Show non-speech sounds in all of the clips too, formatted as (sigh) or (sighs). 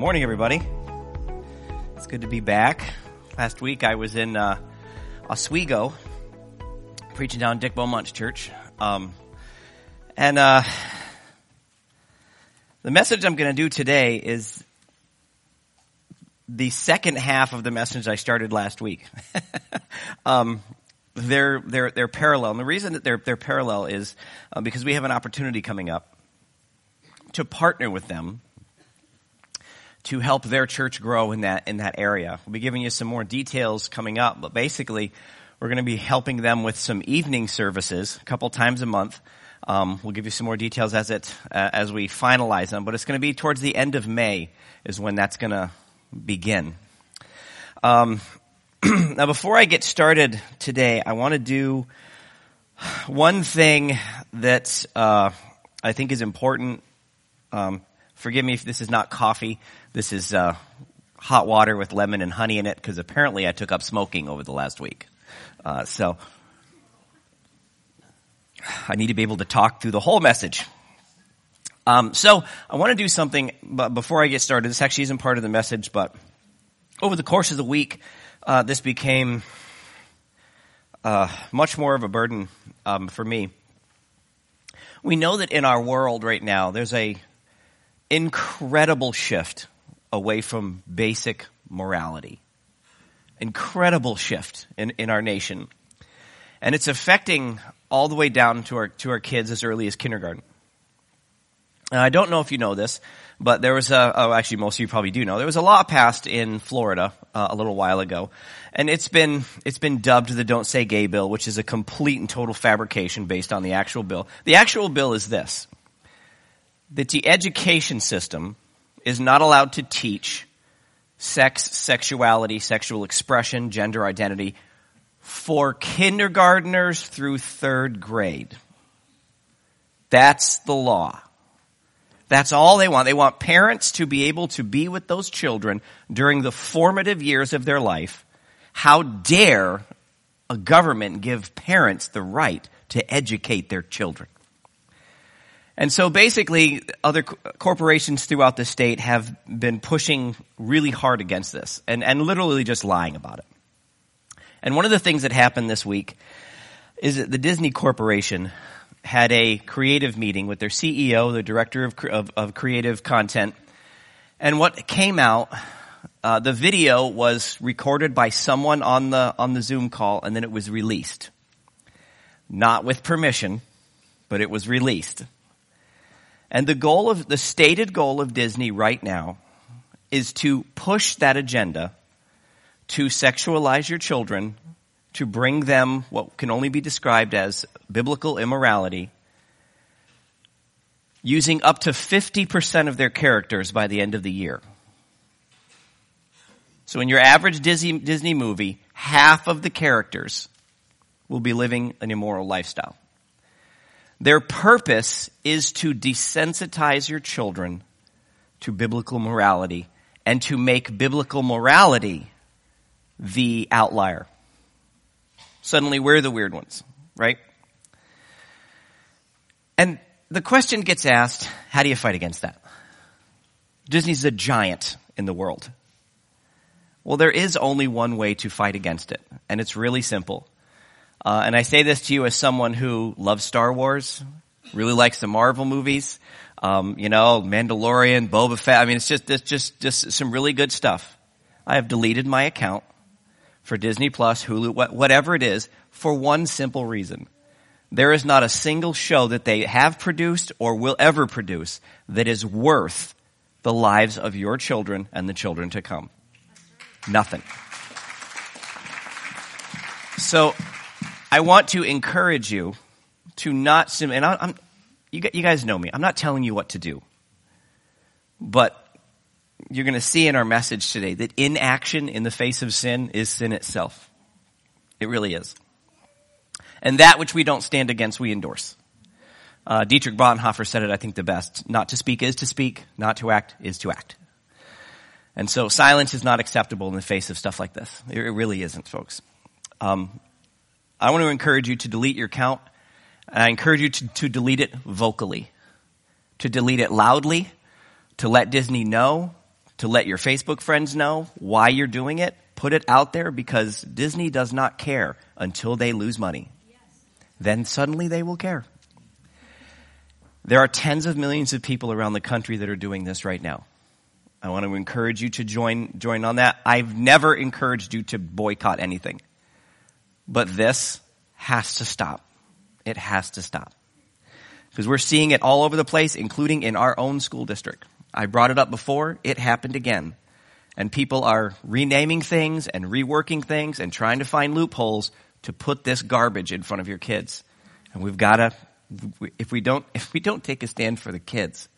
morning, everybody. It's good to be back. Last week I was in uh, Oswego preaching down Dick Beaumont's church. Um, and uh, the message I'm going to do today is the second half of the message I started last week. (laughs) um, they're, they're, they're parallel. And the reason that they're, they're parallel is uh, because we have an opportunity coming up to partner with them to help their church grow in that in that area. We'll be giving you some more details coming up, but basically, we're going to be helping them with some evening services a couple times a month. Um, we'll give you some more details as it uh, as we finalize them, but it's going to be towards the end of May is when that's going to begin. Um, (clears throat) now, before I get started today, I want to do one thing that uh, I think is important. Um, forgive me if this is not coffee. This is uh, hot water with lemon and honey in it because apparently I took up smoking over the last week. Uh, so I need to be able to talk through the whole message. Um, so I want to do something, but before I get started, this actually isn't part of the message, but over the course of the week, uh, this became uh, much more of a burden um, for me. We know that in our world right now, there's a incredible shift away from basic morality. Incredible shift in, in our nation. And it's affecting all the way down to our, to our kids as early as kindergarten. And I don't know if you know this, but there was a, oh, actually most of you probably do know, there was a law passed in Florida uh, a little while ago. And it's been, it's been dubbed the Don't Say Gay Bill, which is a complete and total fabrication based on the actual bill. The actual bill is this. That the education system is not allowed to teach sex, sexuality, sexual expression, gender identity for kindergarteners through third grade. That's the law. That's all they want. They want parents to be able to be with those children during the formative years of their life. How dare a government give parents the right to educate their children? And so basically, other corporations throughout the state have been pushing really hard against this and, and literally just lying about it. And one of the things that happened this week is that the Disney Corporation had a creative meeting with their CEO, the director of, of, of creative content. And what came out, uh, the video was recorded by someone on the, on the Zoom call and then it was released. Not with permission, but it was released. And the goal of, the stated goal of Disney right now is to push that agenda to sexualize your children, to bring them what can only be described as biblical immorality, using up to 50% of their characters by the end of the year. So in your average Disney, Disney movie, half of the characters will be living an immoral lifestyle. Their purpose is to desensitize your children to biblical morality and to make biblical morality the outlier. Suddenly we're the weird ones, right? And the question gets asked, how do you fight against that? Disney's a giant in the world. Well, there is only one way to fight against it, and it's really simple. Uh, and I say this to you as someone who loves Star Wars, really likes the Marvel movies, um, you know, Mandalorian, Boba Fett. I mean, it's just, it's just, just some really good stuff. I have deleted my account for Disney Plus, Hulu, whatever it is, for one simple reason. There is not a single show that they have produced or will ever produce that is worth the lives of your children and the children to come. Nothing. So I want to encourage you to not sim- and I, am you, you guys know me. I'm not telling you what to do, but you're going to see in our message today that inaction in the face of sin is sin itself. It really is. And that which we don't stand against, we endorse. Uh, Dietrich Bonhoeffer said it, I think, the best. Not to speak is to speak, not to act is to act. And so silence is not acceptable in the face of stuff like this. It really isn't, folks. Um, I want to encourage you to delete your account. I encourage you to, to delete it vocally, to delete it loudly, to let Disney know, to let your Facebook friends know why you're doing it. Put it out there because Disney does not care until they lose money. Then suddenly they will care. There are tens of millions of people around the country that are doing this right now. I want to encourage you to join, join on that. I've never encouraged you to boycott anything. But this has to stop. It has to stop. Because we're seeing it all over the place, including in our own school district. I brought it up before. It happened again. And people are renaming things and reworking things and trying to find loopholes to put this garbage in front of your kids. And we've got to, if we don't, if we don't take a stand for the kids,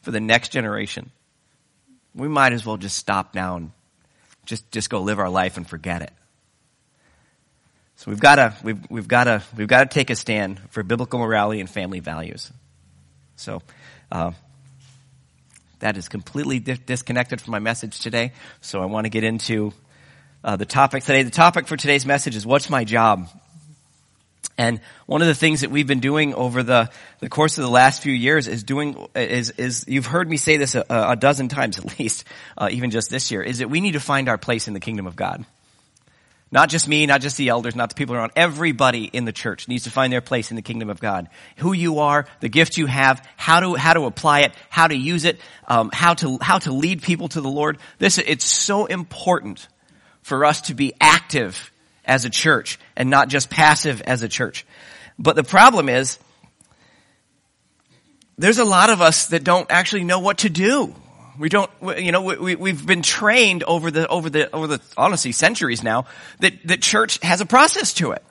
for the next generation, we might as well just stop now and just, just go live our life and forget it. So we've got to, we've, we've got to, we've got to take a stand for biblical morality and family values. So, uh, that is completely di- disconnected from my message today. So I want to get into uh, the topic today. The topic for today's message is what's my job? And one of the things that we've been doing over the, the course of the last few years is doing, is, is you've heard me say this a, a dozen times at least, uh, even just this year, is that we need to find our place in the kingdom of God. Not just me, not just the elders, not the people around. Everybody in the church needs to find their place in the kingdom of God. Who you are, the gift you have, how to how to apply it, how to use it, um, how to how to lead people to the Lord. This it's so important for us to be active as a church and not just passive as a church. But the problem is, there's a lot of us that don't actually know what to do. We don't, you know, we, we've been trained over the, over the, over the, honestly, centuries now, that, that church has a process to it.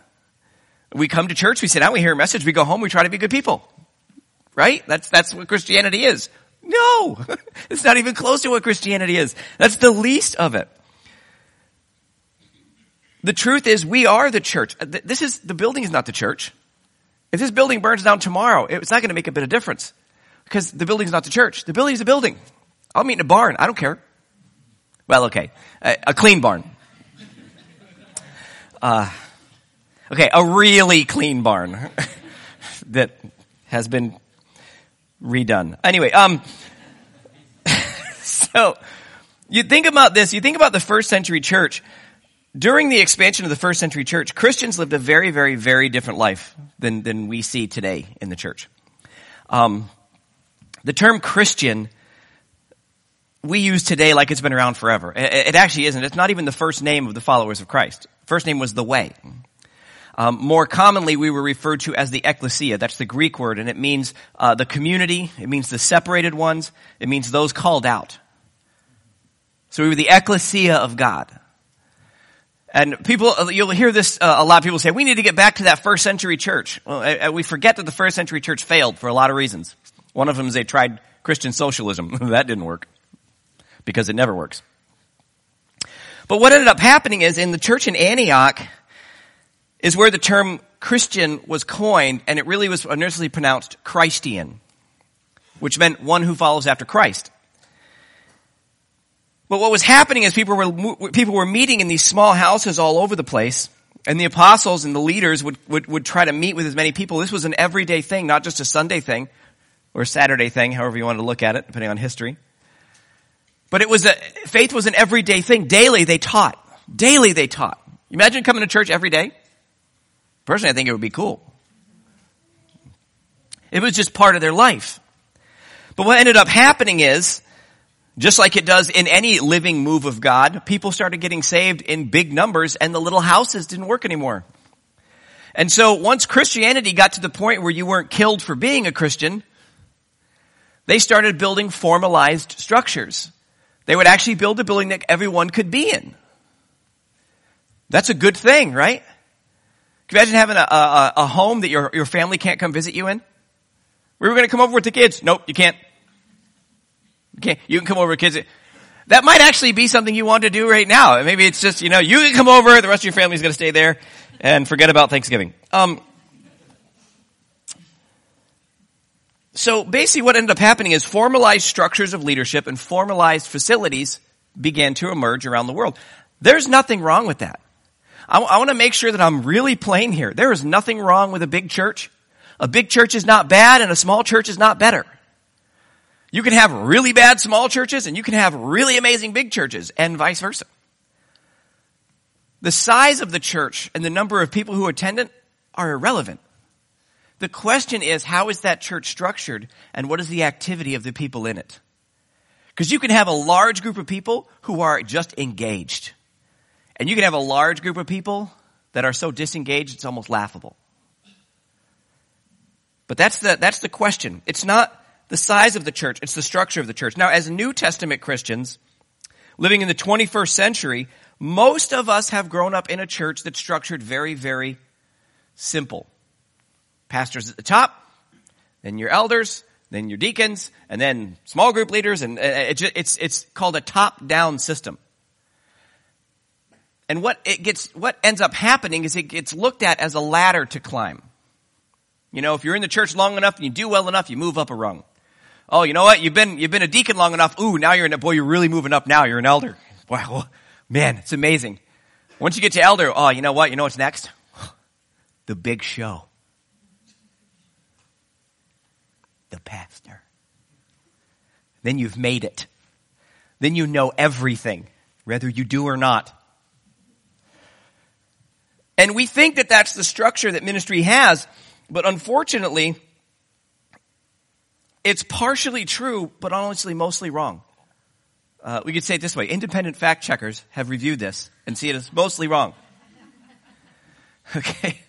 We come to church, we sit down, we hear a message, we go home, we try to be good people. Right? That's, that's what Christianity is. No! (laughs) it's not even close to what Christianity is. That's the least of it. The truth is we are the church. Uh, this is, the building is not the church. If this building burns down tomorrow, it's not going to make a bit of difference. Because the building's not the church. The building's the building. I'll meet in a barn. I don't care. Well, okay. A, a clean barn. Uh, okay, a really clean barn (laughs) that has been redone. Anyway, um, (laughs) so you think about this, you think about the first century church. During the expansion of the first century church, Christians lived a very, very, very different life than, than we see today in the church. Um, the term Christian we use today like it's been around forever. It, actually isn't. It's not even the first name of the followers of Christ. First name was the way. Um, more commonly, we were referred to as the ecclesia. That's the Greek word, and it means uh, the community. It means the separated ones. It means those called out. So we were the ecclesia of God. And people, uh, you'll hear this, uh, a lot of people say, we need to get back to that first century church. Well, we forget that the first century church failed for a lot of reasons. One of them is they tried Christian socialism. (laughs) that didn't work because it never works. But what ended up happening is in the church in Antioch is where the term Christian was coined and it really was initially pronounced Christian, which meant one who follows after Christ. But what was happening is people were, people were meeting in these small houses all over the place and the apostles and the leaders would, would, would try to meet with as many people. This was an everyday thing, not just a Sunday thing or a Saturday thing, however you want to look at it, depending on history. But it was a, faith was an everyday thing. Daily they taught. Daily they taught. Imagine coming to church every day. Personally, I think it would be cool. It was just part of their life. But what ended up happening is, just like it does in any living move of God, people started getting saved in big numbers and the little houses didn't work anymore. And so once Christianity got to the point where you weren't killed for being a Christian, they started building formalized structures. They would actually build a building that everyone could be in. That's a good thing, right? Can you imagine having a, a, a home that your, your family can't come visit you in? We were going to come over with the kids. Nope, you can't. You can't. You can come over with kids. That might actually be something you want to do right now. Maybe it's just, you know, you can come over, the rest of your family's going to stay there, and forget about Thanksgiving. Um, So basically what ended up happening is formalized structures of leadership and formalized facilities began to emerge around the world. There's nothing wrong with that. I, I want to make sure that I'm really plain here. There is nothing wrong with a big church. A big church is not bad and a small church is not better. You can have really bad small churches and you can have really amazing big churches and vice versa. The size of the church and the number of people who attend it are irrelevant. The question is, how is that church structured and what is the activity of the people in it? Because you can have a large group of people who are just engaged. And you can have a large group of people that are so disengaged it's almost laughable. But that's the, that's the question. It's not the size of the church, it's the structure of the church. Now, as New Testament Christians, living in the 21st century, most of us have grown up in a church that's structured very, very simple. Pastors at the top, then your elders, then your deacons, and then small group leaders, and uh, it's, it's called a top-down system. And what it gets, what ends up happening is it gets looked at as a ladder to climb. You know, if you're in the church long enough and you do well enough, you move up a rung. Oh, you know what? You've been, you've been a deacon long enough. Ooh, now you're in a, boy, you're really moving up now. You're an elder. Wow. Man, it's amazing. Once you get to elder, oh, you know what? You know what's next? The big show. The pastor. Then you've made it. Then you know everything, whether you do or not. And we think that that's the structure that ministry has, but unfortunately, it's partially true, but honestly mostly wrong. Uh, we could say it this way. Independent fact checkers have reviewed this and see it as mostly wrong. (laughs) Okay.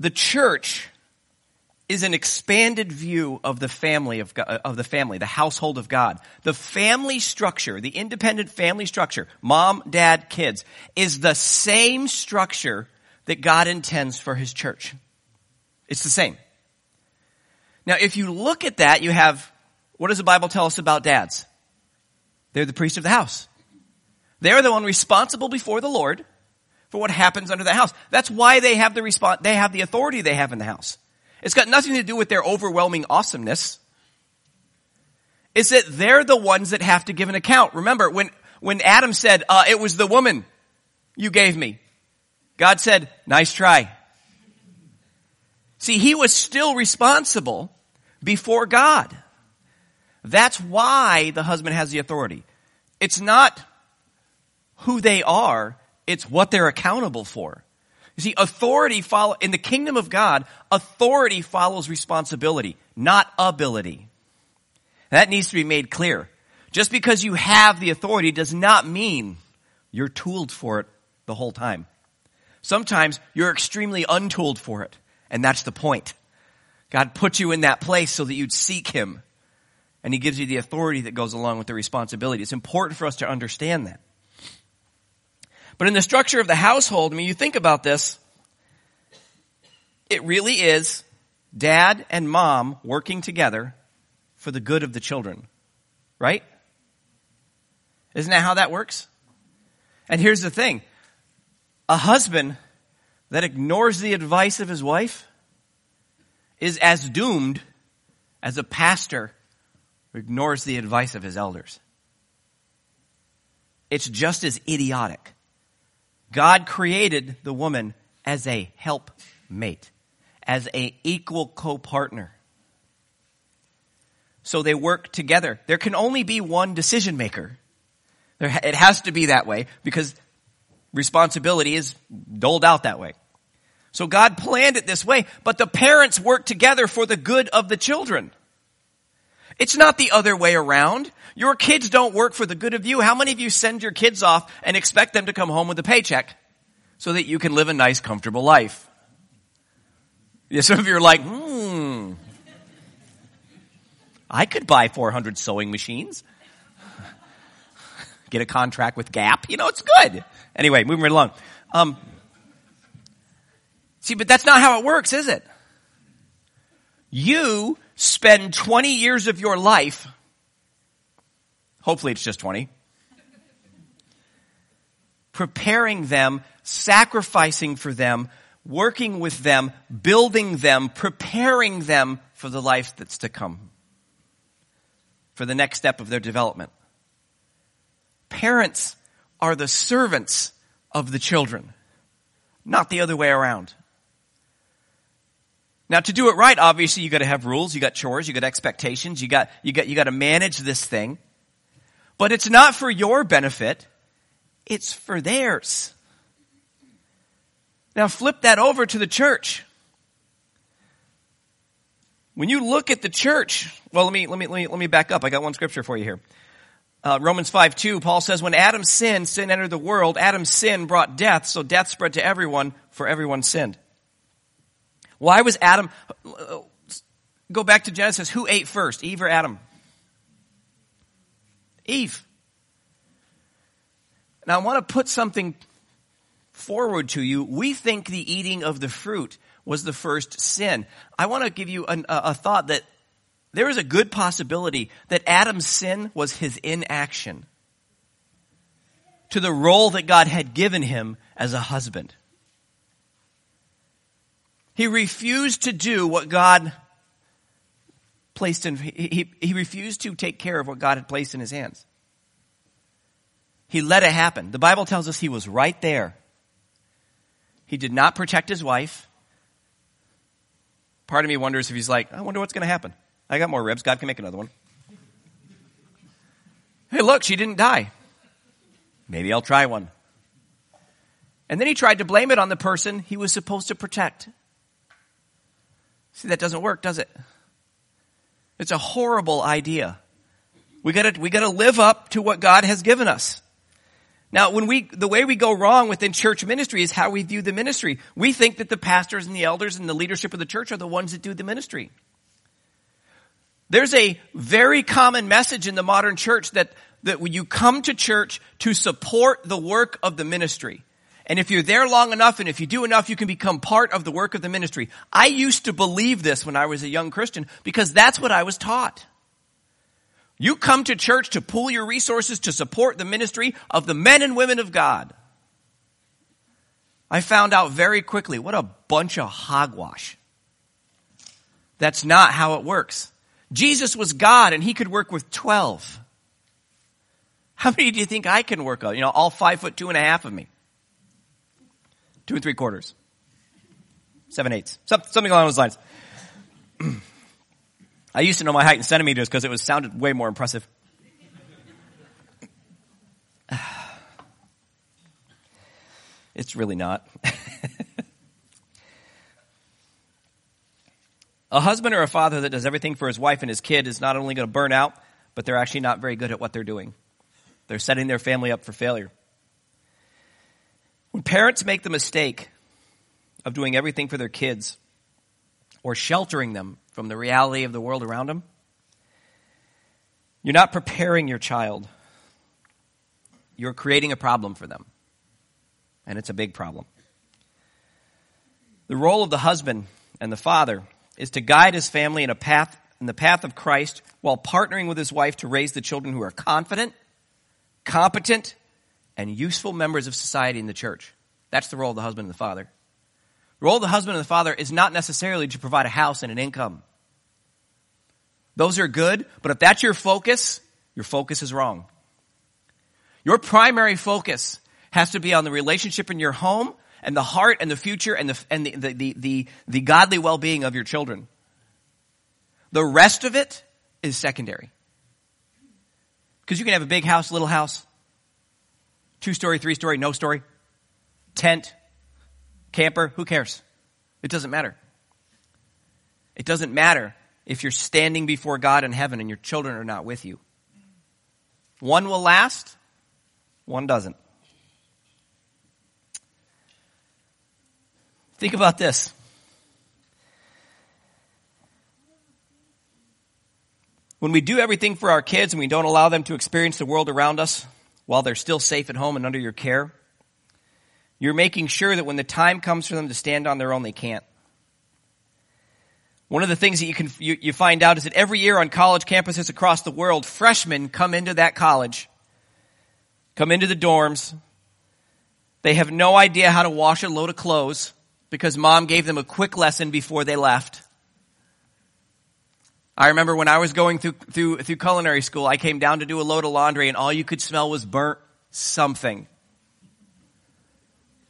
The church is an expanded view of the family of, God, of the family, the household of God. The family structure, the independent family structure, mom, dad, kids, is the same structure that God intends for His church. It's the same. Now, if you look at that, you have, what does the Bible tell us about dads? They're the priest of the house. They're the one responsible before the Lord for what happens under the house. That's why they have the response, they have the authority they have in the house. It's got nothing to do with their overwhelming awesomeness. It's that they're the ones that have to give an account. Remember, when, when Adam said, uh, it was the woman you gave me, God said, nice try. See, he was still responsible before God. That's why the husband has the authority. It's not who they are, it's what they're accountable for. You see, authority follow, in the kingdom of God, authority follows responsibility, not ability. That needs to be made clear. Just because you have the authority does not mean you're tooled for it the whole time. Sometimes you're extremely untooled for it, and that's the point. God put you in that place so that you'd seek Him. And He gives you the authority that goes along with the responsibility. It's important for us to understand that. But in the structure of the household, I mean, you think about this, it really is dad and mom working together for the good of the children. Right? Isn't that how that works? And here's the thing. A husband that ignores the advice of his wife is as doomed as a pastor who ignores the advice of his elders. It's just as idiotic. God created the woman as a helpmate, as a equal co-partner. So they work together. There can only be one decision maker. There, it has to be that way because responsibility is doled out that way. So God planned it this way, but the parents work together for the good of the children. It's not the other way around. Your kids don't work for the good of you. How many of you send your kids off and expect them to come home with a paycheck so that you can live a nice, comfortable life? Yeah, some of you are like, hmm, I could buy 400 sewing machines. Get a contract with Gap. You know, it's good. Anyway, moving right along. Um, See, but that's not how it works, is it? You spend 20 years of your life, hopefully it's just 20, preparing them, sacrificing for them, working with them, building them, preparing them for the life that's to come, for the next step of their development. Parents are the servants of the children, not the other way around. Now to do it right, obviously you gotta have rules, you got chores, you got expectations, you got, you got, you gotta manage this thing. But it's not for your benefit, it's for theirs. Now flip that over to the church. When you look at the church, well, let me, let me, let me, let me back up. I got one scripture for you here. Uh, Romans 5 2, Paul says, when Adam sinned, sin entered the world. Adam's sin brought death, so death spread to everyone, for everyone sinned. Why was Adam, go back to Genesis, who ate first, Eve or Adam? Eve. Now I want to put something forward to you. We think the eating of the fruit was the first sin. I want to give you an, a, a thought that there is a good possibility that Adam's sin was his inaction to the role that God had given him as a husband. He refused to do what God placed in, he, he refused to take care of what God had placed in his hands. He let it happen. The Bible tells us he was right there. He did not protect his wife. Part of me wonders if he's like, I wonder what's going to happen. I got more ribs. God can make another one. Hey, look, she didn't die. Maybe I'll try one. And then he tried to blame it on the person he was supposed to protect. See, that doesn't work, does it? It's a horrible idea. We gotta, we gotta live up to what God has given us. Now, when we, the way we go wrong within church ministry is how we view the ministry. We think that the pastors and the elders and the leadership of the church are the ones that do the ministry. There's a very common message in the modern church that, that when you come to church to support the work of the ministry. And if you're there long enough and if you do enough, you can become part of the work of the ministry. I used to believe this when I was a young Christian because that's what I was taught. You come to church to pool your resources to support the ministry of the men and women of God. I found out very quickly what a bunch of hogwash. That's not how it works. Jesus was God and he could work with 12. How many do you think I can work on? You know, all five foot two and a half of me. Two and three quarters. Seven eighths. Something along those lines. (clears throat) I used to know my height in centimeters because it was sounded way more impressive. (sighs) it's really not. (laughs) a husband or a father that does everything for his wife and his kid is not only going to burn out, but they're actually not very good at what they're doing. They're setting their family up for failure. Parents make the mistake of doing everything for their kids or sheltering them from the reality of the world around them, you're not preparing your child. You're creating a problem for them. And it's a big problem. The role of the husband and the father is to guide his family in a path in the path of Christ while partnering with his wife to raise the children who are confident, competent, and useful members of society in the church. That's the role of the husband and the father. The role of the husband and the father is not necessarily to provide a house and an income. Those are good, but if that's your focus, your focus is wrong. Your primary focus has to be on the relationship in your home and the heart and the future and the, and the, the, the, the, the godly well-being of your children. The rest of it is secondary. Because you can have a big house, little house. Two story, three story, no story. Tent, camper, who cares? It doesn't matter. It doesn't matter if you're standing before God in heaven and your children are not with you. One will last, one doesn't. Think about this. When we do everything for our kids and we don't allow them to experience the world around us, while they're still safe at home and under your care. You're making sure that when the time comes for them to stand on their own, they can't. One of the things that you can you, you find out is that every year on college campuses across the world, freshmen come into that college, come into the dorms. They have no idea how to wash a load of clothes because mom gave them a quick lesson before they left. I remember when I was going through, through, through culinary school, I came down to do a load of laundry and all you could smell was burnt something.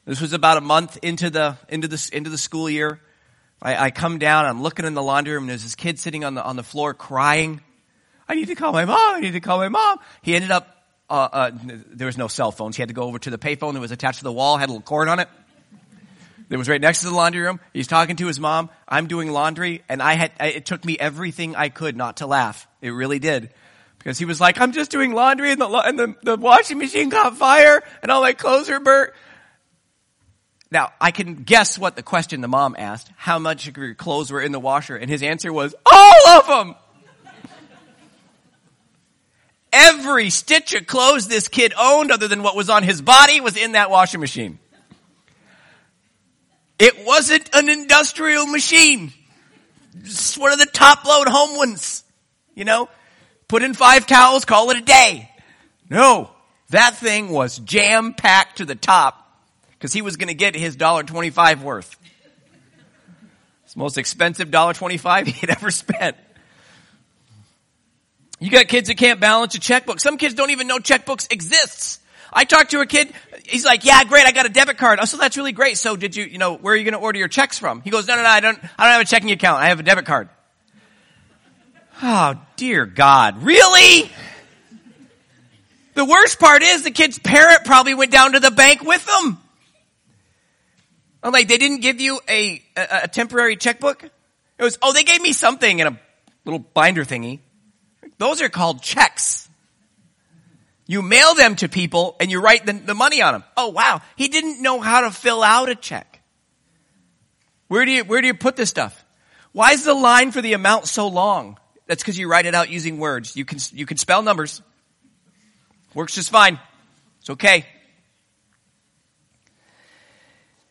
This was about a month into the, into the, into the school year. I, I come down, I'm looking in the laundry room, and there's this kid sitting on the, on the floor crying. I need to call my mom, I need to call my mom. He ended up, uh, uh, there was no cell phones. He had to go over to the payphone that was attached to the wall, had a little cord on it. It was right next to the laundry room. He's talking to his mom. I'm doing laundry, and I had, it took me everything I could not to laugh. It really did. Because he was like, I'm just doing laundry and the, and the, the washing machine caught fire and all my clothes are burnt. Now, I can guess what the question the mom asked. How much of your clothes were in the washer? And his answer was, all of them! Every stitch of clothes this kid owned other than what was on his body was in that washing machine. It wasn't an industrial machine. It's one of the top load home ones. You know, put in five towels, call it a day. No, that thing was jam packed to the top because he was going to get his dollar twenty-five worth. It's the most expensive dollar twenty-five (laughs) he had ever spent. You got kids that can't balance a checkbook. Some kids don't even know checkbooks exists. I talked to a kid, he's like, yeah, great, I got a debit card. Oh, so that's really great. So did you, you know, where are you going to order your checks from? He goes, no, no, no, I don't, I don't have a checking account. I have a debit card. Oh, dear God. Really? The worst part is the kid's parent probably went down to the bank with them. I'm like, they didn't give you a, a, a temporary checkbook? It was, oh, they gave me something in a little binder thingy. Those are called checks. You mail them to people and you write the, the, money on them. Oh wow, he didn't know how to fill out a check. Where do you, where do you put this stuff? Why is the line for the amount so long? That's because you write it out using words. You can, you can spell numbers. Works just fine. It's okay.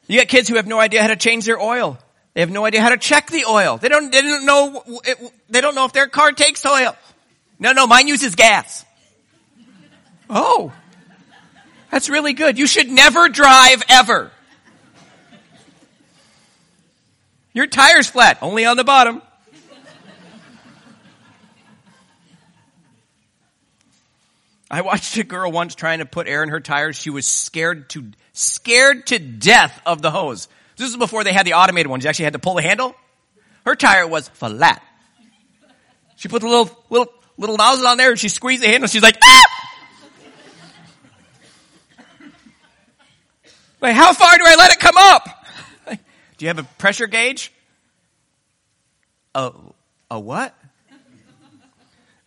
You got kids who have no idea how to change their oil. They have no idea how to check the oil. They don't, they don't know, they don't know if their car takes oil. No, no, mine uses gas. Oh, that's really good. You should never drive ever. Your tire's flat, only on the bottom. I watched a girl once trying to put air in her tires. She was scared to, scared to death of the hose. This is before they had the automated ones. You actually had to pull the handle. Her tire was flat. She put the little, little, little nozzle on there and she squeezed the handle. She's like, ah! Like, how far do I let it come up? do you have a pressure gauge? A, a what?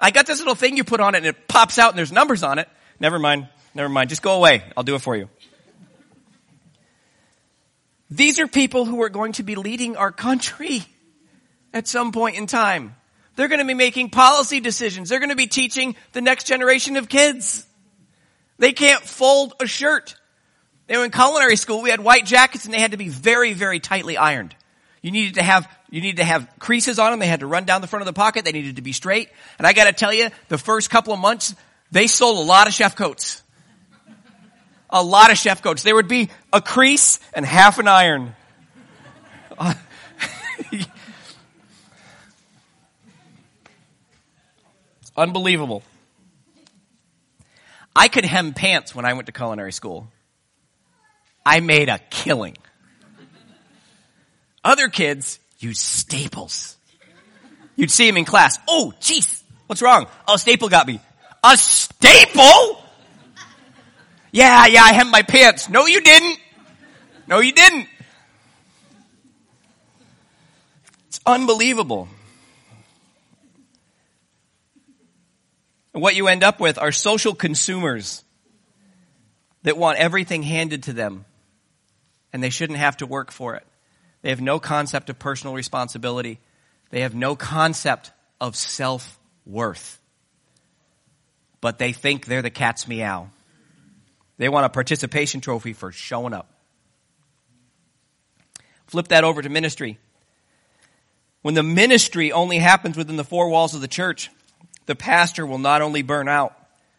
I got this little thing you put on it and it pops out and there's numbers on it. Never mind. Never mind. Just go away. I'll do it for you. These are people who are going to be leading our country at some point in time. They're going to be making policy decisions. They're going to be teaching the next generation of kids. They can't fold a shirt. They were in culinary school. We had white jackets and they had to be very, very tightly ironed. You needed to have, you need to have creases on them. They had to run down the front of the pocket. They needed to be straight. And I gotta tell you, the first couple of months, they sold a lot of chef coats. A lot of chef coats. There would be a crease and half an iron. (laughs) unbelievable. I could hem pants when I went to culinary school. I made a killing. Other kids use staples. You'd see him in class. Oh, jeez. What's wrong? Oh, staple got me. A staple? Yeah, yeah, I hemmed my pants. No, you didn't. No, you didn't. It's unbelievable. What you end up with are social consumers that want everything handed to them and they shouldn't have to work for it. They have no concept of personal responsibility. They have no concept of self-worth. But they think they're the cat's meow. They want a participation trophy for showing up. Flip that over to ministry. When the ministry only happens within the four walls of the church, the pastor will not only burn out,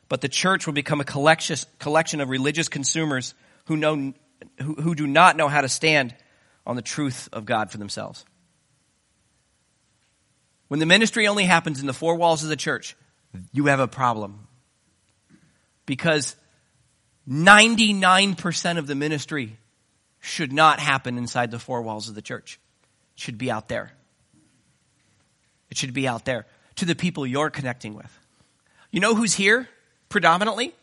but the church will become a collection of religious consumers who know who, who do not know how to stand on the truth of God for themselves. When the ministry only happens in the four walls of the church, you have a problem. Because 99% of the ministry should not happen inside the four walls of the church. It should be out there. It should be out there to the people you're connecting with. You know who's here predominantly?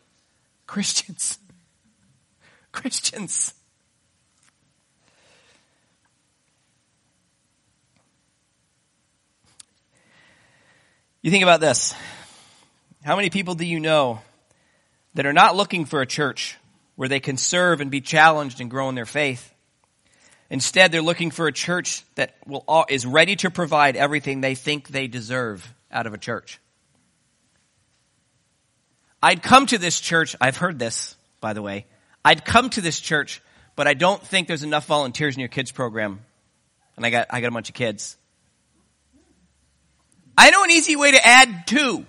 Christians. (laughs) Christians. You think about this. How many people do you know that are not looking for a church where they can serve and be challenged and grow in their faith? Instead, they're looking for a church that will, is ready to provide everything they think they deserve out of a church. I'd come to this church, I've heard this, by the way. I'd come to this church, but I don't think there's enough volunteers in your kids program. And I got, I got a bunch of kids. I know an easy way to add two.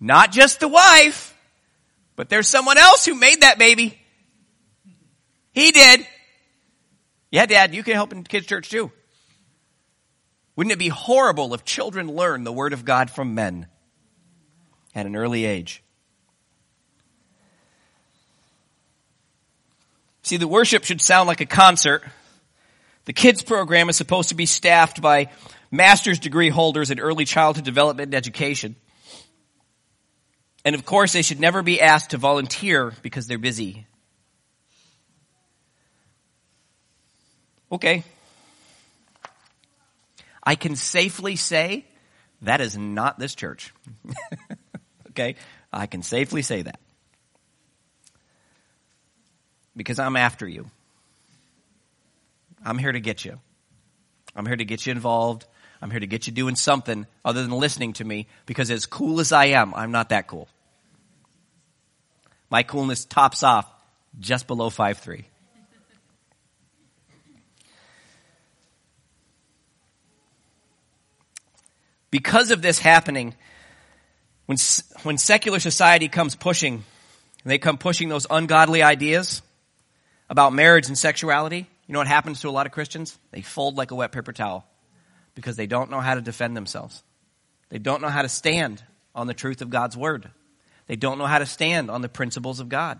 Not just the wife, but there's someone else who made that baby. He did. Yeah, dad, you can help in kids church too. Wouldn't it be horrible if children learn the word of God from men at an early age? See, the worship should sound like a concert. The kids program is supposed to be staffed by master's degree holders in early childhood development and education. And of course, they should never be asked to volunteer because they're busy. Okay. I can safely say that is not this church. (laughs) okay? I can safely say that. Because I'm after you. I'm here to get you. I'm here to get you involved. I'm here to get you doing something other than listening to me because as cool as I am, I'm not that cool. My coolness tops off just below five three. Because of this happening, when, when secular society comes pushing, they come pushing those ungodly ideas about marriage and sexuality, you know what happens to a lot of Christians? They fold like a wet paper towel because they don't know how to defend themselves. They don't know how to stand on the truth of God's word. They don't know how to stand on the principles of God.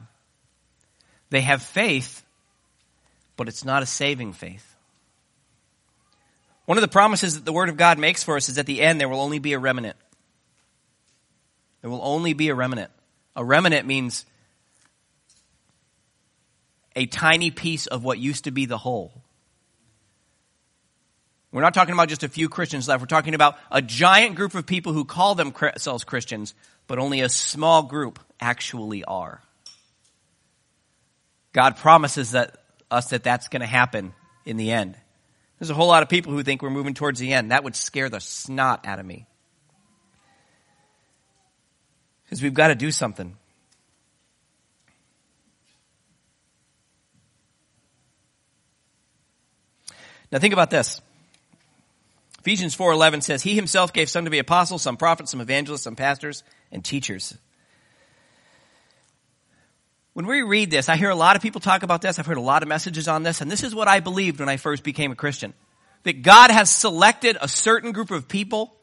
They have faith, but it's not a saving faith. One of the promises that the Word of God makes for us is at the end there will only be a remnant. There will only be a remnant. A remnant means a tiny piece of what used to be the whole. We're not talking about just a few Christians left. We're talking about a giant group of people who call themselves Christians, but only a small group actually are. God promises that us that that's going to happen in the end. There's a whole lot of people who think we're moving towards the end. That would scare the snot out of me. Because we've got to do something. Now think about this. Ephesians 4:11 says, "He himself gave some to be apostles, some prophets, some evangelists, some pastors and teachers." When we read this, I hear a lot of people talk about this. I've heard a lot of messages on this, and this is what I believed when I first became a Christian. That God has selected a certain group of people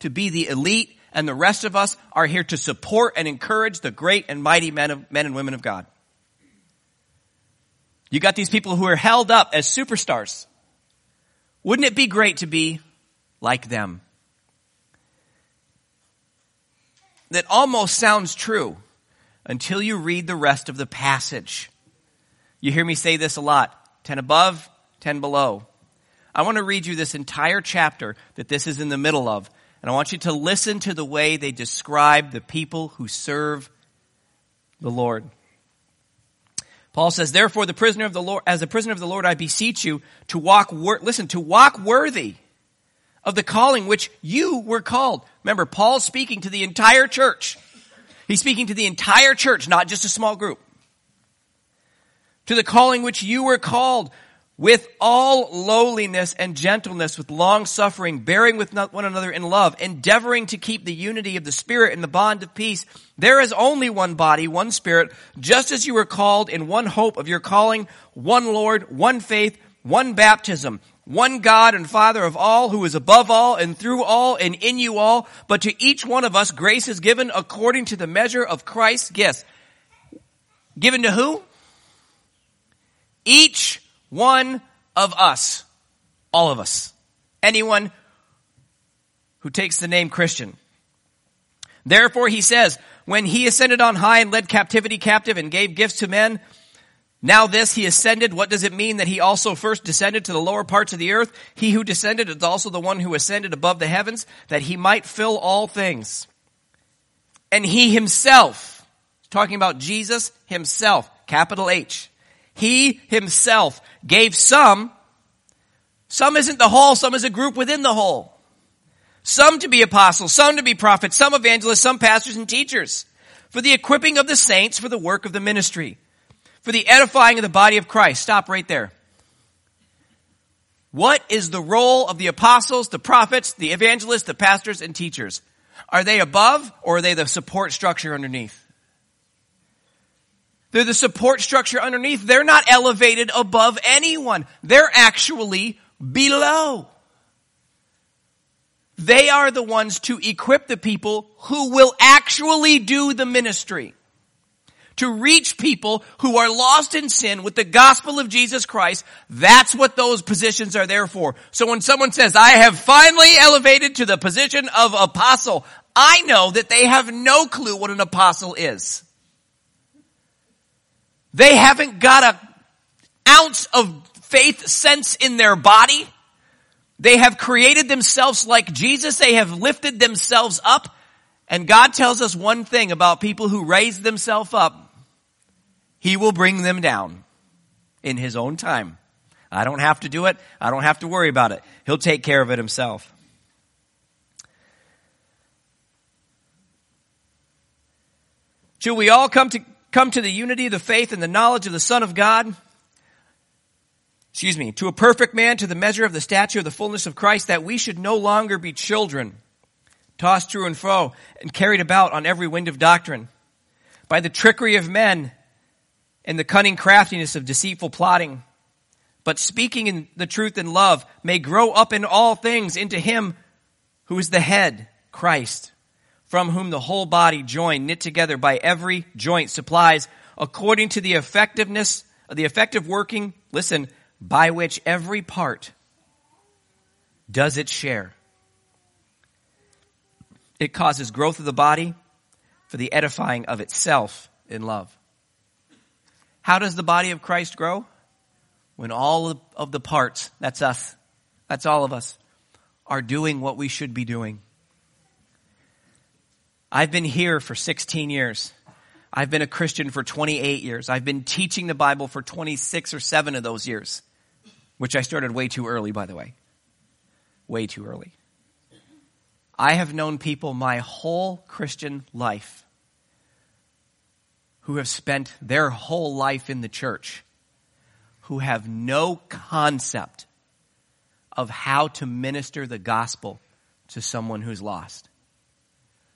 to be the elite, and the rest of us are here to support and encourage the great and mighty men, of, men and women of God. You got these people who are held up as superstars. Wouldn't it be great to be like them. That almost sounds true until you read the rest of the passage. You hear me say this a lot 10 above, 10 below. I want to read you this entire chapter that this is in the middle of, and I want you to listen to the way they describe the people who serve the Lord. Paul says, therefore the prisoner of the Lord, as a prisoner of the Lord, I beseech you to walk, wor- listen, to walk worthy of the calling which you were called. Remember, Paul's speaking to the entire church. He's speaking to the entire church, not just a small group. To the calling which you were called with all lowliness and gentleness, with long suffering, bearing with one another in love, endeavoring to keep the unity of the Spirit in the bond of peace. There is only one body, one Spirit, just as you were called in one hope of your calling, one Lord, one faith, one baptism, one God and Father of all, who is above all and through all and in you all, but to each one of us grace is given according to the measure of Christ's gifts. Given to who? Each one of us. All of us. Anyone who takes the name Christian. Therefore he says, when he ascended on high and led captivity captive and gave gifts to men, now this he ascended, what does it mean that he also first descended to the lower parts of the earth? He who descended is also the one who ascended above the heavens that he might fill all things. And he himself, talking about Jesus himself, capital H, he himself gave some, some isn't the whole, some is a group within the whole. Some to be apostles, some to be prophets, some evangelists, some pastors and teachers. For the equipping of the saints for the work of the ministry. For the edifying of the body of Christ. Stop right there. What is the role of the apostles, the prophets, the evangelists, the pastors, and teachers? Are they above or are they the support structure underneath? They're the support structure underneath. They're not elevated above anyone. They're actually below. They are the ones to equip the people who will actually do the ministry. To reach people who are lost in sin with the gospel of Jesus Christ, that's what those positions are there for. So when someone says, I have finally elevated to the position of apostle, I know that they have no clue what an apostle is. They haven't got a ounce of faith sense in their body. They have created themselves like Jesus. They have lifted themselves up. And God tells us one thing about people who raise themselves up. He will bring them down in His own time. I don't have to do it. I don't have to worry about it. He'll take care of it Himself. Shall we all come to, come to the unity the faith and the knowledge of the Son of God? excuse me, to a perfect man, to the measure of the stature of the fullness of Christ, that we should no longer be children, tossed to and fro, and carried about on every wind of doctrine, by the trickery of men and the cunning craftiness of deceitful plotting. But speaking in the truth in love may grow up in all things into him who is the head, Christ, from whom the whole body joined, knit together by every joint supplies according to the effectiveness, of the effective working, listen, by which every part does its share. It causes growth of the body for the edifying of itself in love. How does the body of Christ grow? When all of the parts, that's us, that's all of us, are doing what we should be doing. I've been here for 16 years. I've been a Christian for 28 years. I've been teaching the Bible for 26 or 7 of those years which I started way too early, by the way. Way too early. I have known people my whole Christian life who have spent their whole life in the church who have no concept of how to minister the gospel to someone who's lost.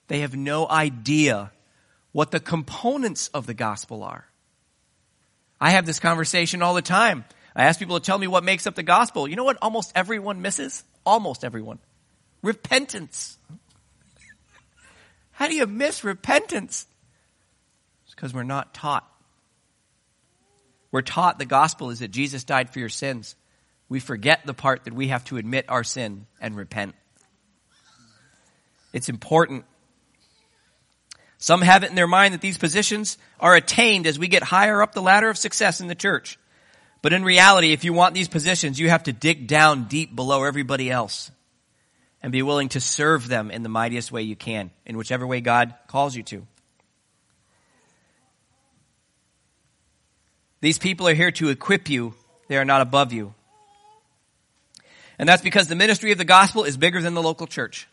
They have no idea what the components of the gospel are. I have this conversation all the time I ask people to tell me what makes up the gospel. You know what almost everyone misses? Almost everyone. Repentance. How do you miss repentance? Because we're not taught. We're taught the gospel is that Jesus died for your sins. We forget the part that we have to admit our sin and repent. It's important. Some have it in their mind that these positions are attained as we get higher up the ladder of success in the church. But in reality, if you want these positions, you have to dig down deep below everybody else and be willing to serve them in the mightiest way you can, in whichever way God calls you to. These people are here to equip you. They are not above you. And that's because the ministry of the gospel is bigger than the local church.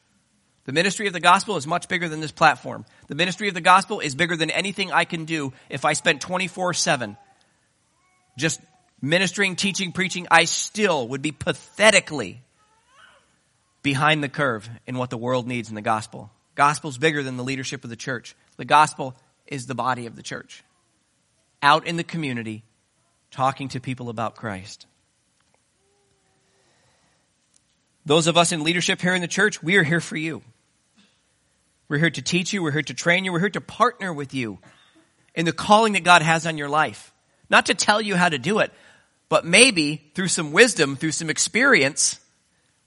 The ministry of the gospel is much bigger than this platform. The ministry of the gospel is bigger than anything I can do if I spent 24-7 just ministering, teaching, preaching, I still would be pathetically behind the curve in what the world needs in the gospel. Gospel's bigger than the leadership of the church. The gospel is the body of the church. Out in the community, talking to people about Christ. Those of us in leadership here in the church, we are here for you. We're here to teach you. We're here to train you. We're here to partner with you in the calling that God has on your life. Not to tell you how to do it, But maybe through some wisdom, through some experience,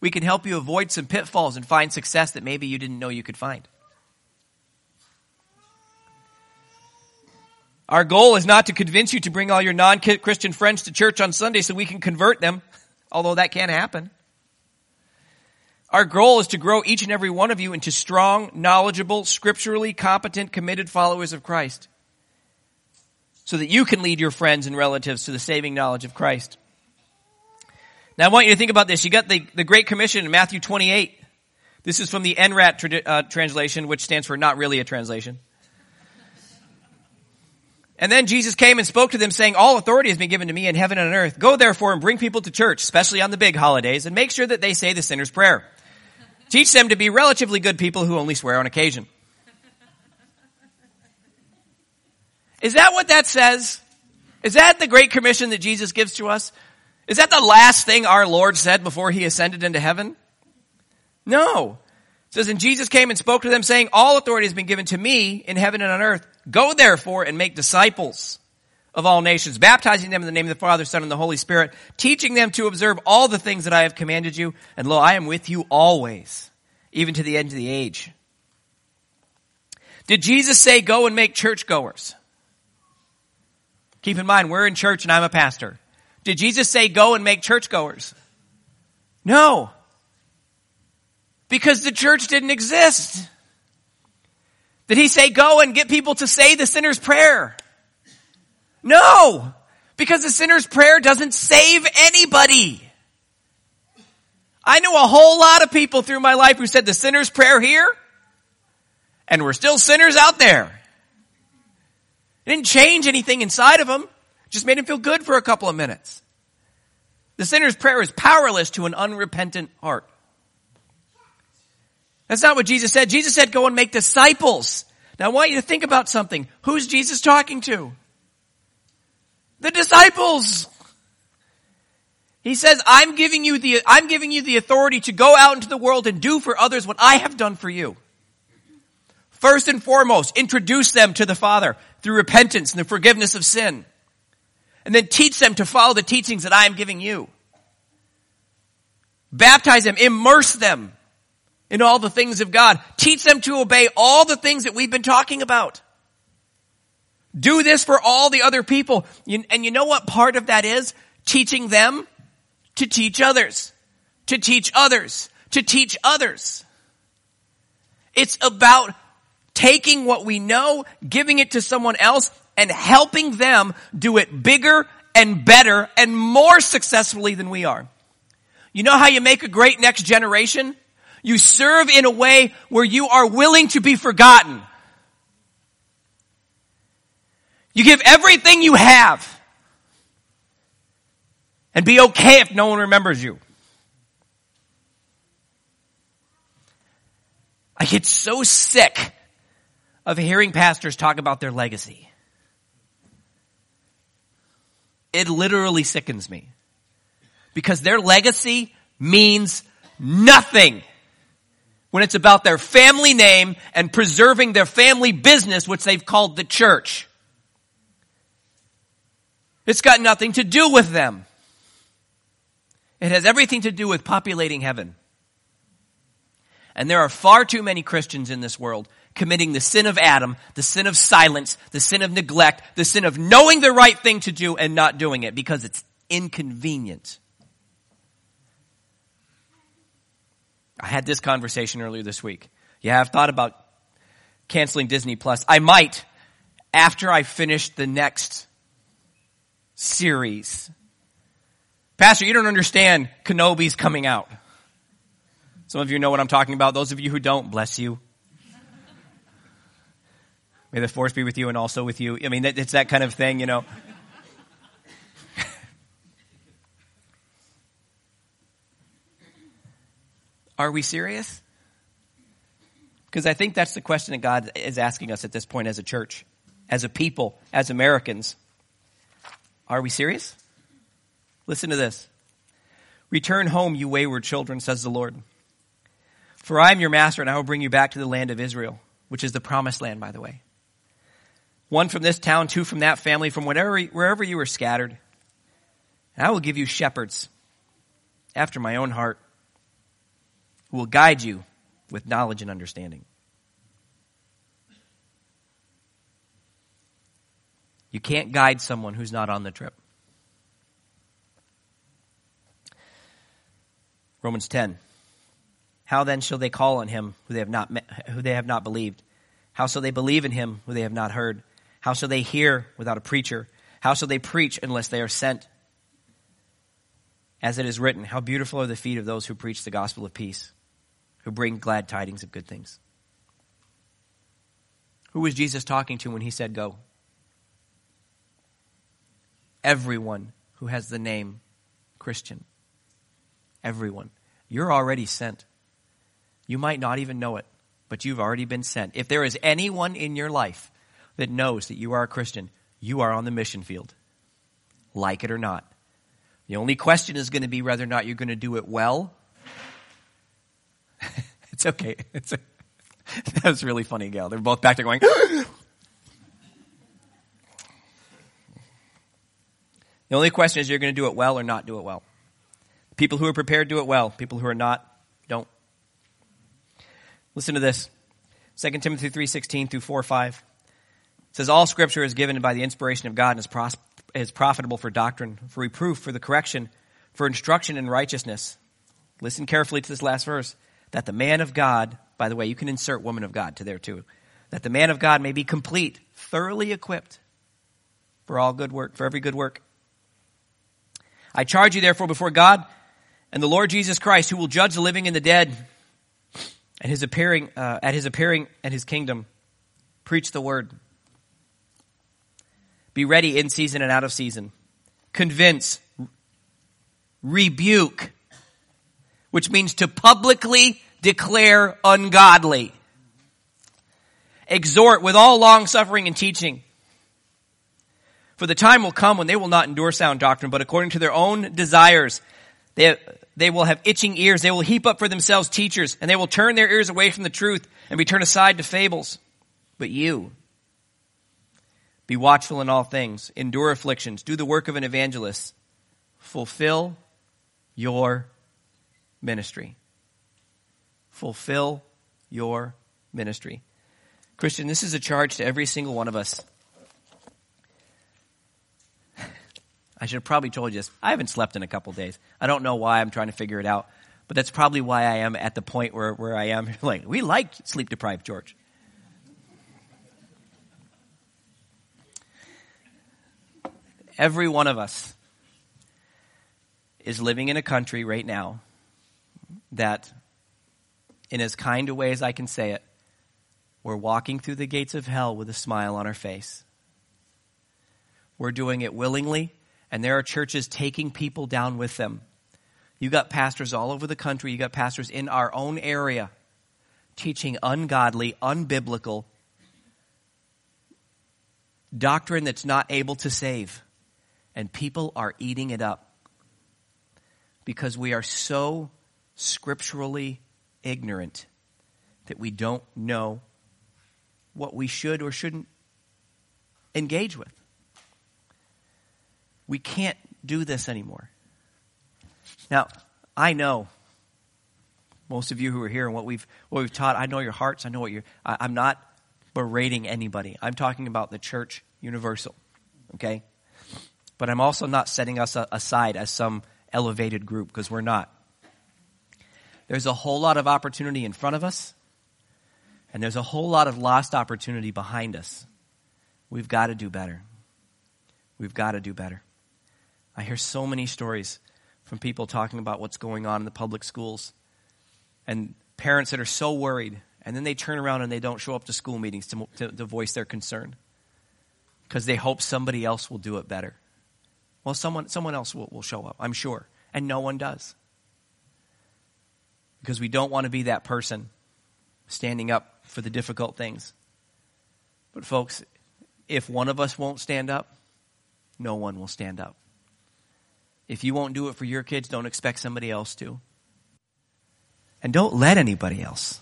we can help you avoid some pitfalls and find success that maybe you didn't know you could find. Our goal is not to convince you to bring all your non-Christian friends to church on Sunday so we can convert them, (laughs) although that can happen. Our goal is to grow each and every one of you into strong, knowledgeable, scripturally competent, committed followers of Christ. So that you can lead your friends and relatives to the saving knowledge of Christ. Now I want you to think about this. You got the, the Great Commission in Matthew 28. This is from the NRAT tra- uh, translation, which stands for not really a translation. And then Jesus came and spoke to them saying, all authority has been given to me in heaven and on earth. Go therefore and bring people to church, especially on the big holidays, and make sure that they say the sinner's prayer. (laughs) Teach them to be relatively good people who only swear on occasion. Is that what that says? Is that the great commission that Jesus gives to us? Is that the last thing our Lord said before he ascended into heaven? No. It says, and Jesus came and spoke to them saying, all authority has been given to me in heaven and on earth. Go therefore and make disciples of all nations, baptizing them in the name of the Father, Son, and the Holy Spirit, teaching them to observe all the things that I have commanded you. And lo, I am with you always, even to the end of the age. Did Jesus say go and make churchgoers? Keep in mind, we're in church and I'm a pastor. Did Jesus say go and make churchgoers? No. Because the church didn't exist. Did he say go and get people to say the sinner's prayer? No! Because the sinner's prayer doesn't save anybody. I know a whole lot of people through my life who said the sinner's prayer here, and we're still sinners out there. It didn't change anything inside of them. Just made him feel good for a couple of minutes. The sinner's prayer is powerless to an unrepentant heart. That's not what Jesus said. Jesus said, go and make disciples. Now I want you to think about something. Who's Jesus talking to? The disciples. He says, I'm giving you the, I'm giving you the authority to go out into the world and do for others what I have done for you. First and foremost, introduce them to the Father through repentance and the forgiveness of sin. And then teach them to follow the teachings that I am giving you. Baptize them, immerse them in all the things of God. Teach them to obey all the things that we've been talking about. Do this for all the other people. And you know what part of that is? Teaching them to teach others. To teach others. To teach others. It's about taking what we know, giving it to someone else, and helping them do it bigger and better and more successfully than we are. You know how you make a great next generation? You serve in a way where you are willing to be forgotten. You give everything you have and be okay if no one remembers you. I get so sick of hearing pastors talk about their legacy. It literally sickens me because their legacy means nothing when it's about their family name and preserving their family business, which they've called the church. It's got nothing to do with them. It has everything to do with populating heaven. And there are far too many Christians in this world committing the sin of Adam, the sin of silence, the sin of neglect, the sin of knowing the right thing to do and not doing it because it's inconvenient. I had this conversation earlier this week. Yeah, I've thought about canceling Disney Plus. I might after I finish the next series. Pastor, you don't understand. Kenobi's coming out. Some of you know what I'm talking about. Those of you who don't, bless you. May the force be with you and also with you. I mean, it's that kind of thing, you know. Are we serious? Because I think that's the question that God is asking us at this point as a church, as a people, as Americans. Are we serious? Listen to this. Return home, you wayward children, says the Lord. For I am your master, and I will bring you back to the land of Israel, which is the promised land, by the way. One from this town, two from that family, from whatever, wherever you were scattered. And I will give you shepherds after my own heart who will guide you with knowledge and understanding. You can't guide someone who's not on the trip. Romans 10. How then shall they call on him who they have not met, who they have not believed? How shall they believe in him who they have not heard? How shall they hear without a preacher? How shall they preach unless they are sent? As it is written, how beautiful are the feet of those who preach the gospel of peace, who bring glad tidings of good things. Who was Jesus talking to when he said go? Everyone who has the name Christian. Everyone. You're already sent. You might not even know it, but you've already been sent. If there is anyone in your life that knows that you are a Christian, you are on the mission field. Like it or not. The only question is going to be whether or not you're going to do it well. (laughs) it's okay. It's a, (laughs) that was really funny, Gal. They're both back there going. (gasps) the only question is you're going to do it well or not do it well. People who are prepared do it well. People who are not don't. Listen to this. 2 Timothy 3:16 through 4 5. It says all scripture is given by the inspiration of God and is pros- is profitable for doctrine, for reproof, for the correction, for instruction in righteousness. Listen carefully to this last verse. That the man of God, by the way, you can insert woman of God to there too. That the man of God may be complete, thoroughly equipped for all good work, for every good work. I charge you therefore before God and the Lord Jesus Christ, who will judge the living and the dead, and his appearing, uh, at his appearing and his kingdom, preach the word. Be ready in season and out of season. Convince, rebuke, which means to publicly declare ungodly. Exhort with all long suffering and teaching. For the time will come when they will not endure sound doctrine, but according to their own desires, they, they will have itching ears. They will heap up for themselves teachers, and they will turn their ears away from the truth and be turned aside to fables. But you, be watchful in all things. Endure afflictions. Do the work of an evangelist. Fulfill your ministry. Fulfill your ministry. Christian, this is a charge to every single one of us. I should have probably told you this. I haven't slept in a couple days. I don't know why. I'm trying to figure it out. But that's probably why I am at the point where, where I am. (laughs) like, we like sleep deprived George. Every one of us is living in a country right now that, in as kind a way as I can say it, we're walking through the gates of hell with a smile on our face. We're doing it willingly, and there are churches taking people down with them. You got pastors all over the country, you got pastors in our own area teaching ungodly, unbiblical doctrine that's not able to save and people are eating it up because we are so scripturally ignorant that we don't know what we should or shouldn't engage with. We can't do this anymore. Now, I know most of you who are here and what we've what we've taught. I know your hearts. I know what you're. I, I'm not berating anybody. I'm talking about the church universal. Okay, but I'm also not setting us aside as some elevated group because we're not. There's a whole lot of opportunity in front of us, and there's a whole lot of lost opportunity behind us. We've got to do better. We've got to do better. I hear so many stories from people talking about what's going on in the public schools and parents that are so worried, and then they turn around and they don't show up to school meetings to, to, to voice their concern because they hope somebody else will do it better. Well, someone, someone else will, will show up, I'm sure. And no one does. Because we don't want to be that person standing up for the difficult things. But, folks, if one of us won't stand up, no one will stand up. If you won't do it for your kids, don't expect somebody else to. And don't let anybody else.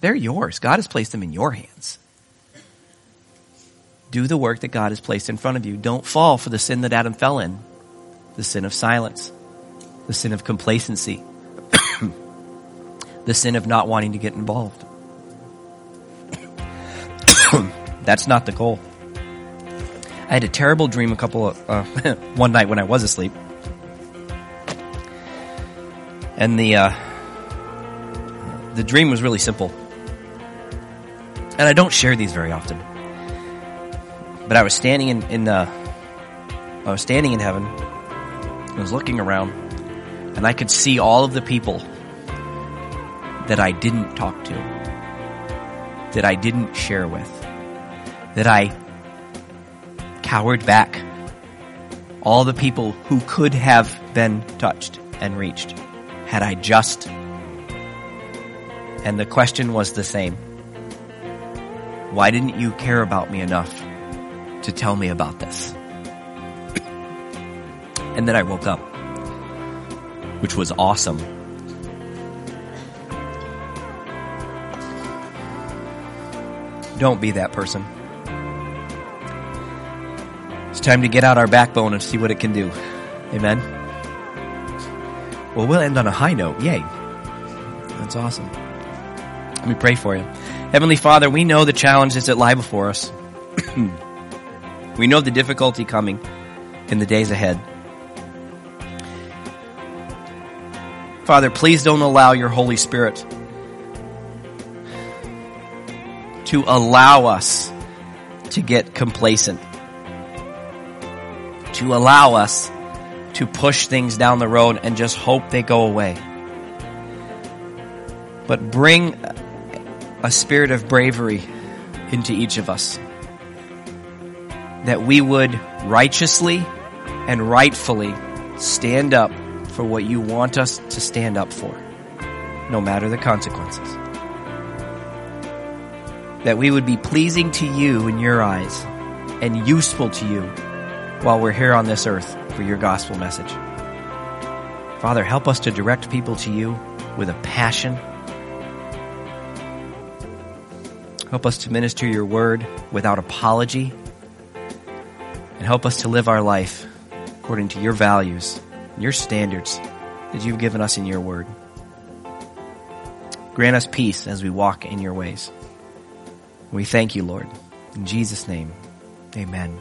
They're yours. God has placed them in your hands. Do the work that God has placed in front of you. Don't fall for the sin that Adam fell in. the sin of silence, the sin of complacency, the sin of not wanting to get involved. (coughs) That's not the goal. I had a terrible dream a couple of, uh, (laughs) one night when I was asleep. And the, uh, the dream was really simple. And I don't share these very often. But I was standing in, in the, I was standing in heaven. I was looking around and I could see all of the people that I didn't talk to, that I didn't share with, that I cowered back. All the people who could have been touched and reached had I just. And the question was the same. Why didn't you care about me enough to tell me about this? And then I woke up, which was awesome. Don't be that person. It's time to get out our backbone and see what it can do. Amen. Well, we'll end on a high note. Yay. That's awesome. Let me pray for you. Heavenly Father, we know the challenges that lie before us. (clears throat) we know the difficulty coming in the days ahead. Father, please don't allow your Holy Spirit to allow us to get complacent, to allow us to push things down the road and just hope they go away. But bring a spirit of bravery into each of us. That we would righteously and rightfully stand up for what you want us to stand up for, no matter the consequences that we would be pleasing to you in your eyes and useful to you while we're here on this earth for your gospel message. Father, help us to direct people to you with a passion. Help us to minister your word without apology. And help us to live our life according to your values, and your standards that you've given us in your word. Grant us peace as we walk in your ways. We thank you, Lord. In Jesus' name, amen.